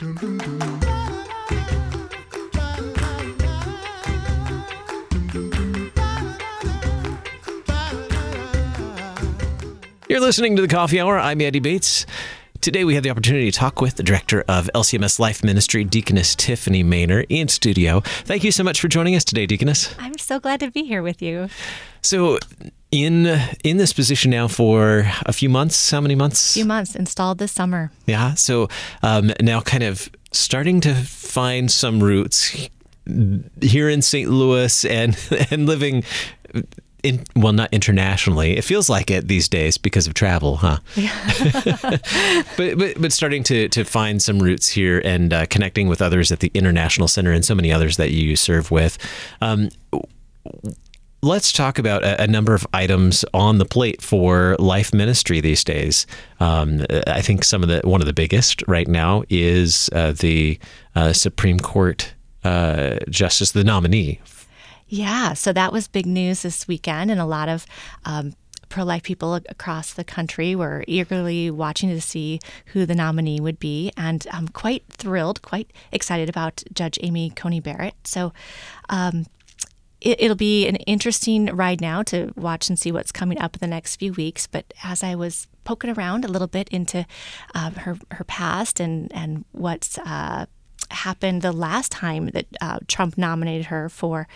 You're listening to the Coffee Hour. I'm Andy Bates. Today we have the opportunity to talk with the director of LCMS Life Ministry, Deaconess Tiffany Manor, in studio. Thank you so much for joining us today, Deaconess. I'm so glad to be here with you. So, in in this position now for a few months. How many months? A few months installed this summer. Yeah. So um, now, kind of starting to find some roots here in St. Louis and and living in, well, not internationally. It feels like it these days because of travel, huh? Yeah. but, but but starting to to find some roots here and uh, connecting with others at the International Center and so many others that you serve with. Um, let's talk about a, a, number of items on the plate for life ministry these days. Um, I think some of the one of the biggest right now is uh, the uh, Supreme Court uh, justice, the nominee yeah, so that was big news this weekend, and a lot of um, pro life people across the country were eagerly watching to see who the nominee would be, and I'm quite thrilled, quite excited about Judge Amy Coney Barrett. So, um, it, will be an interesting ride now to watch and see what's coming up in the next few weeks. But as I was poking around a little bit into uh, her her past and and what's uh, happened the last time that uh, Trump nominated her for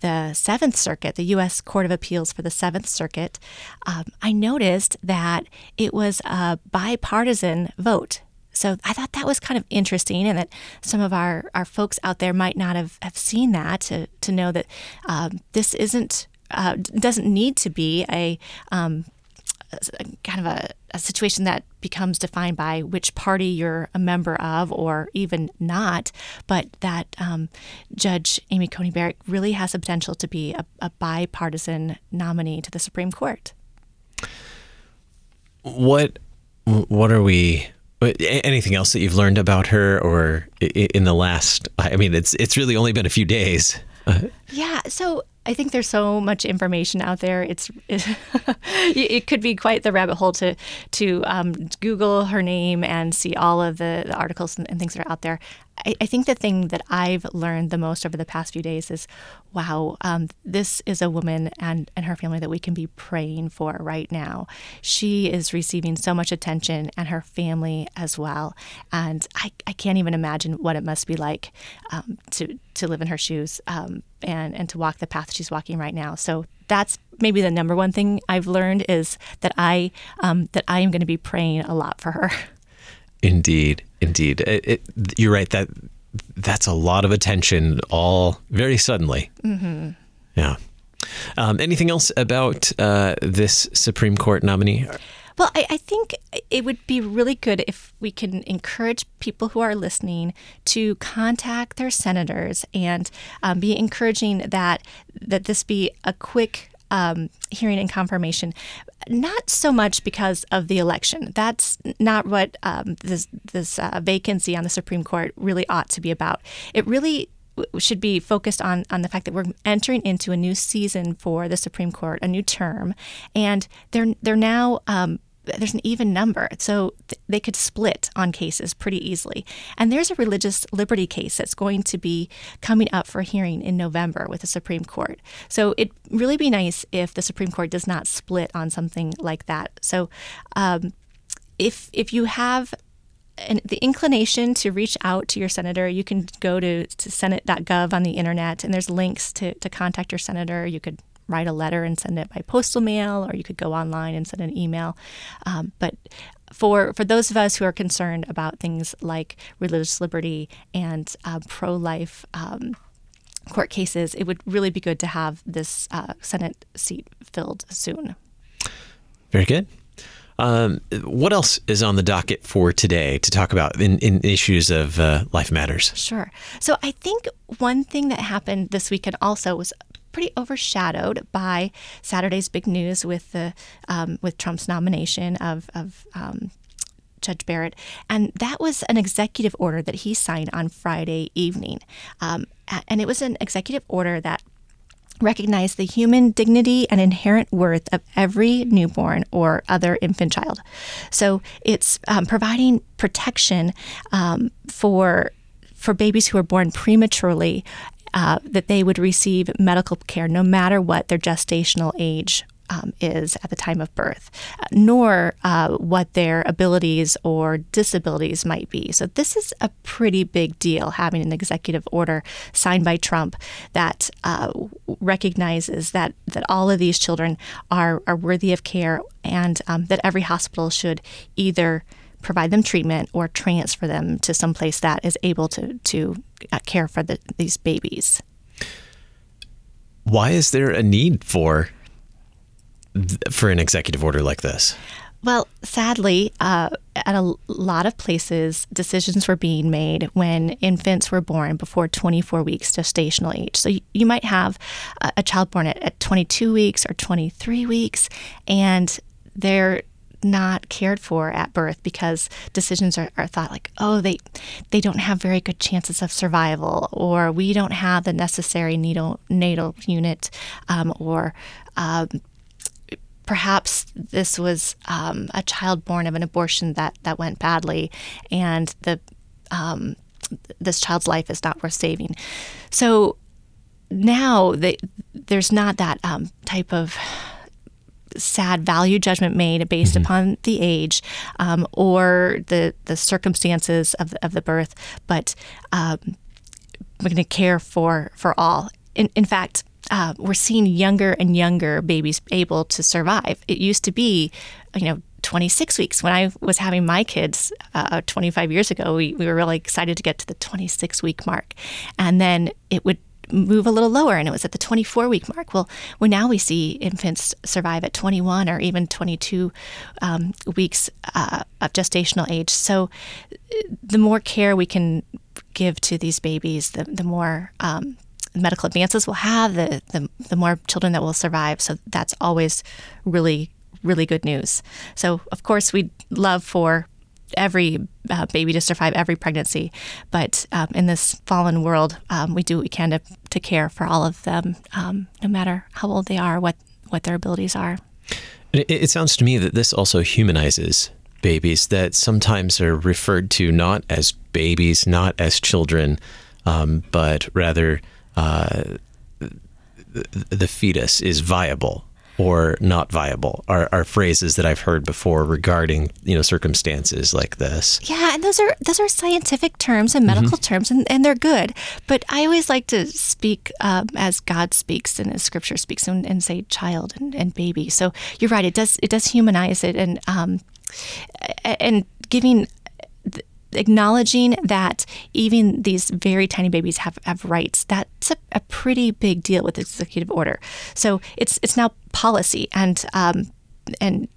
the Seventh Circuit, the U.S. Court of Appeals for the Seventh Circuit, um, I noticed that it was a bipartisan vote. So I thought that was kind of interesting, and that some of our, our folks out there might not have, have seen that to, to know that um, this isn't uh, doesn't need to be a um, kind of a, a, situation that becomes defined by which party you're a member of or even not, but that um, Judge Amy Coney Barrett really has the potential to be a, a bipartisan nominee to the Supreme Court. What what are we anything else that you've learned about her or in the last I mean it's it's really only been a few days. yeah, so I think there's so much information out there. It's it, it could be quite the rabbit hole to to um, Google her name and see all of the, the articles and, and, things that are out there. I, I, think the thing that I've learned the most over the past few days is, wow, um, this is a woman and and her family that we can be praying for right now. She is receiving so much attention, and her family as well. And I, I can't even imagine what it must be like um, to to live in her shoes um, and and to walk the path she's walking right now. So that's maybe the number one thing I've learned is that I um, that I am going to be praying a lot for her. Indeed, indeed, it, it, you're right that that's a lot of attention all very suddenly. Mm-hmm. Yeah. Um, anything else about uh, this Supreme Court nominee? Well, I, I, think it would be really good if we can encourage people who are listening to contact their senators and um, be encouraging that that this be a quick um, hearing and confirmation. Not so much because of the election. That's not what um, this this uh, vacancy on the Supreme Court really ought to be about. It really should be focused on on the fact that we're entering into a new season for the Supreme Court, a new term, and they're they're now um, there's an even number, so th- they could split on cases pretty easily. And there's a religious liberty case that's going to be coming up for hearing in November with the Supreme Court. So it'd really be nice if the Supreme Court does not split on something like that. So um, if if you have an, the inclination to reach out to your senator, you can go to, to senate.gov on the internet, and there's links to, to contact your senator. You could write a letter and send it by postal mail, or you could go online and send an email. Um, but for for those of us who are concerned about things like religious liberty and uh, pro life. Um, court cases, it would really be good to have this uh, Senate seat filled soon. Very good. Um, what else is on the docket for today to talk about in, in issues of uh, life matters? Sure. So I think one thing that happened this weekend also was pretty overshadowed by Saturday's big news with the um, with Trump's nomination of of um, Judge Barrett, and that was an executive order that he signed on Friday evening, um, and it was an executive order that recognize the human dignity and inherent worth of every newborn or other infant child. So it's um, providing protection um, for for babies who are born prematurely. Uh, that they would receive medical care no matter what their gestational age um, is at the time of birth, nor uh, what their abilities or disabilities might be. So, this is a pretty big deal having an executive order signed by Trump that uh, recognizes that, that all of these children are, are worthy of care and um, that every hospital should either provide them treatment or transfer them to some place that is able to, to uh, care for the, these babies. Why is there a need for for an executive order like this? Well, sadly, uh, at a lot of places, decisions were being made when infants were born before 24 weeks gestational age. So you, might have a, a child born at, at 22 weeks or 23 weeks, and they're not cared for at birth because decisions are, are, thought like, oh, they they don't have very good chances of survival, or we don't have the necessary neonatal unit, um, or um, perhaps this was um, a child born of an abortion that, that went badly, and the um, this child's life is not worth saving. So now they, there's not that um, type of sad value judgment made based mm-hmm. upon the age um, or the the circumstances of, of the birth, but um, we're going to care for for all. In, in fact, uh, we're seeing younger and younger babies able to survive. It used to be, you know, 26 weeks. When I was having my kids uh, 25 years ago, we, we were really excited to get to the 26 week mark. And then it would move a little lower and it was at the 24 week mark. Well, well now we see infants survive at 21 or even 22 um, weeks uh, of gestational age. So the more care we can give to these babies, the, the more um, medical advances we'll have, the, the, the more children that will survive. So that's always really, really good news. So, of course, we'd love for every uh, baby to survive every pregnancy, but um, in this fallen world, um, we do what we can to, to care for all of them, um, no matter how old they are, what, what their abilities are. It, it sounds to me that this also humanizes babies that sometimes are referred to not as babies, not as children, um, but rather uh, the fetus is viable or not viable are, are phrases that I've heard before regarding you know circumstances like this. Yeah, and those are those are scientific terms and medical mm-hmm. terms, and, and they're good. But I always like to speak um, as God speaks and as Scripture speaks, and, and say child and, and, baby. So you're right; it does it does humanize it, and um, and giving acknowledging that even these very tiny babies have, have rights, that's a, a pretty big deal with the executive order. So it's it's now policy and um, and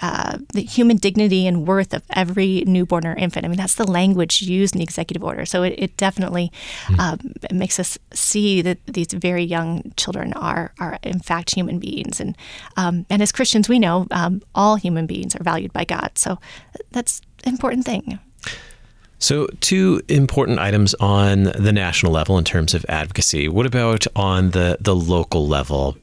uh, the human dignity and worth of every newborn or infant. I mean, that's the language used in the executive order. So it, it definitely mm. um, it makes us see that these very young children are are in fact human beings, and um, and as Christians, we know um, all human beings are valued by God. So that's an important thing. So, two important items on the national level in terms of advocacy. What about on the, the local level?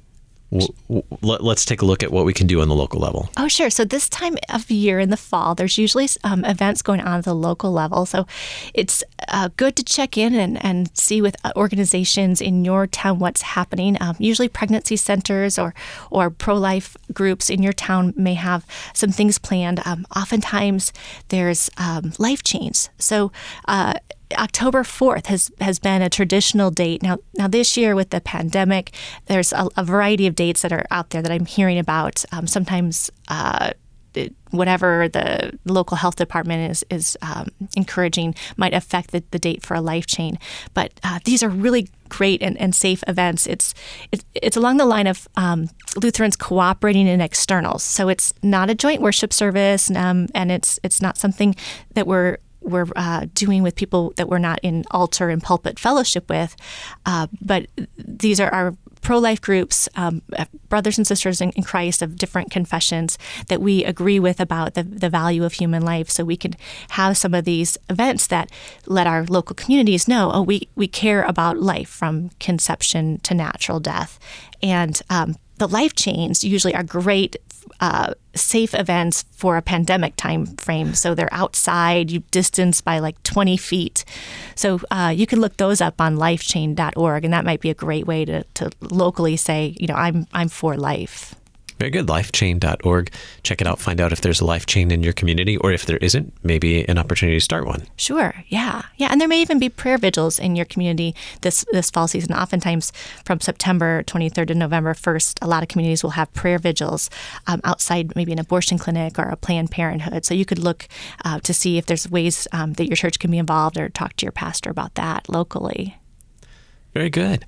Let's take a look at what we can do on the local level. Oh, sure. So this time of year in the fall, there's usually um, events going on at the local level. So it's uh, good to check in and, and see with uh, organizations in your town what's happening. Um, usually, pregnancy centers or or pro life groups in your town may have some things planned. Um, oftentimes, there's um, life chains. So uh, October 4th has, has been a traditional date. Now, now this year with the pandemic, there's a, a variety of dates that are out there that I'm hearing about. Um, sometimes uh, whatever the local health department is is um, encouraging might affect the, the date for a life chain. But uh, these are really great and, and safe events. It's it, it's along the line of um, Lutherans cooperating in externals. So it's not a joint worship service, um, and it's it's not something that we're we're uh, doing with people that we're not in altar and pulpit fellowship with. Uh, but these are our pro life groups, um, uh, brothers and sisters in, Christ of different confessions that we agree with about the, the value of human life. So we can have some of these events that let our local communities know oh, we, we care about life from conception to natural death. And um, the life chains usually are great uh, safe events for a pandemic time frame. So they're outside, you distance by like 20 feet. So uh, you can look those up on lifechain.org, and that might be a great way to, to locally say, you know, I'm I'm for life. Very good. Lifechain.org. Check it out. Find out if there's a life chain in your community, or if there isn't, maybe an opportunity to start one. Sure. Yeah. Yeah. And there may even be prayer vigils in your community this this fall season. Oftentimes, from September 23rd to November 1st, a lot of communities will have prayer vigils um, outside maybe an abortion clinic or a Planned Parenthood. So you could look uh, to see if there's ways um, that your church can be involved, or talk to your pastor about that locally. Very good.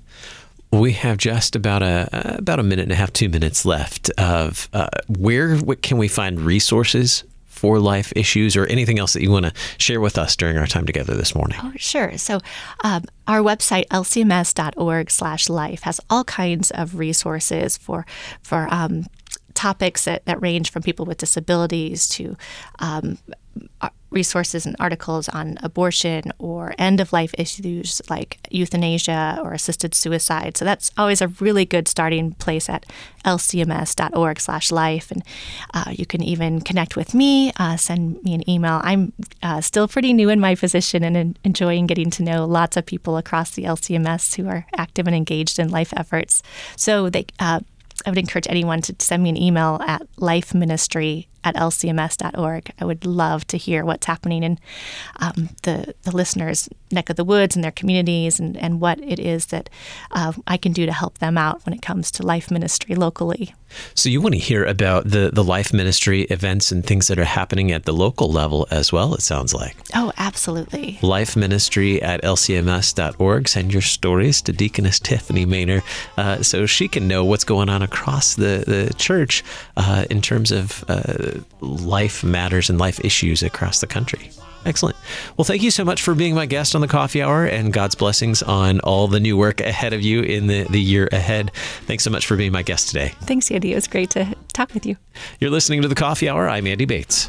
We have just about a about a minute and a half, two minutes left. Of uh, where can we find resources for life issues or anything else that you want to share with us during our time together this morning? Oh, sure. So, um, our website lcms.org/life has all kinds of resources for for um, topics that, that range from people with disabilities to um, resources and articles on abortion or end of life issues like euthanasia or assisted suicide. So that's always a really good starting place at lcms.org/life, and uh, you can even connect with me, uh, send me an email. I'm uh, still pretty new in my position and enjoying getting to know lots of people across the LCMS who are active and engaged in life efforts. So they uh, I would encourage anyone to send me an email at lifeministry at lcms.org. I would love to hear what's happening in um, the, the listeners' neck of the woods and their communities and, and what it is that uh, I can do to help them out when it comes to life ministry locally. So, you want to hear about the, the life ministry events and things that are happening at the local level as well, it sounds like. Oh, absolutely. Life ministry at lcms.org. Send your stories to Deaconess Tiffany Manor uh, so she can know what's going on across the, the church uh, in terms of uh, life matters and life issues across the country. Excellent. Well, thank you so much for being my guest on the coffee hour and God's blessings on all the new work ahead of you in the, the year ahead. Thanks so much for being my guest today. Thanks, Andy. It was great to talk with you. You're listening to the coffee hour. I'm Andy Bates.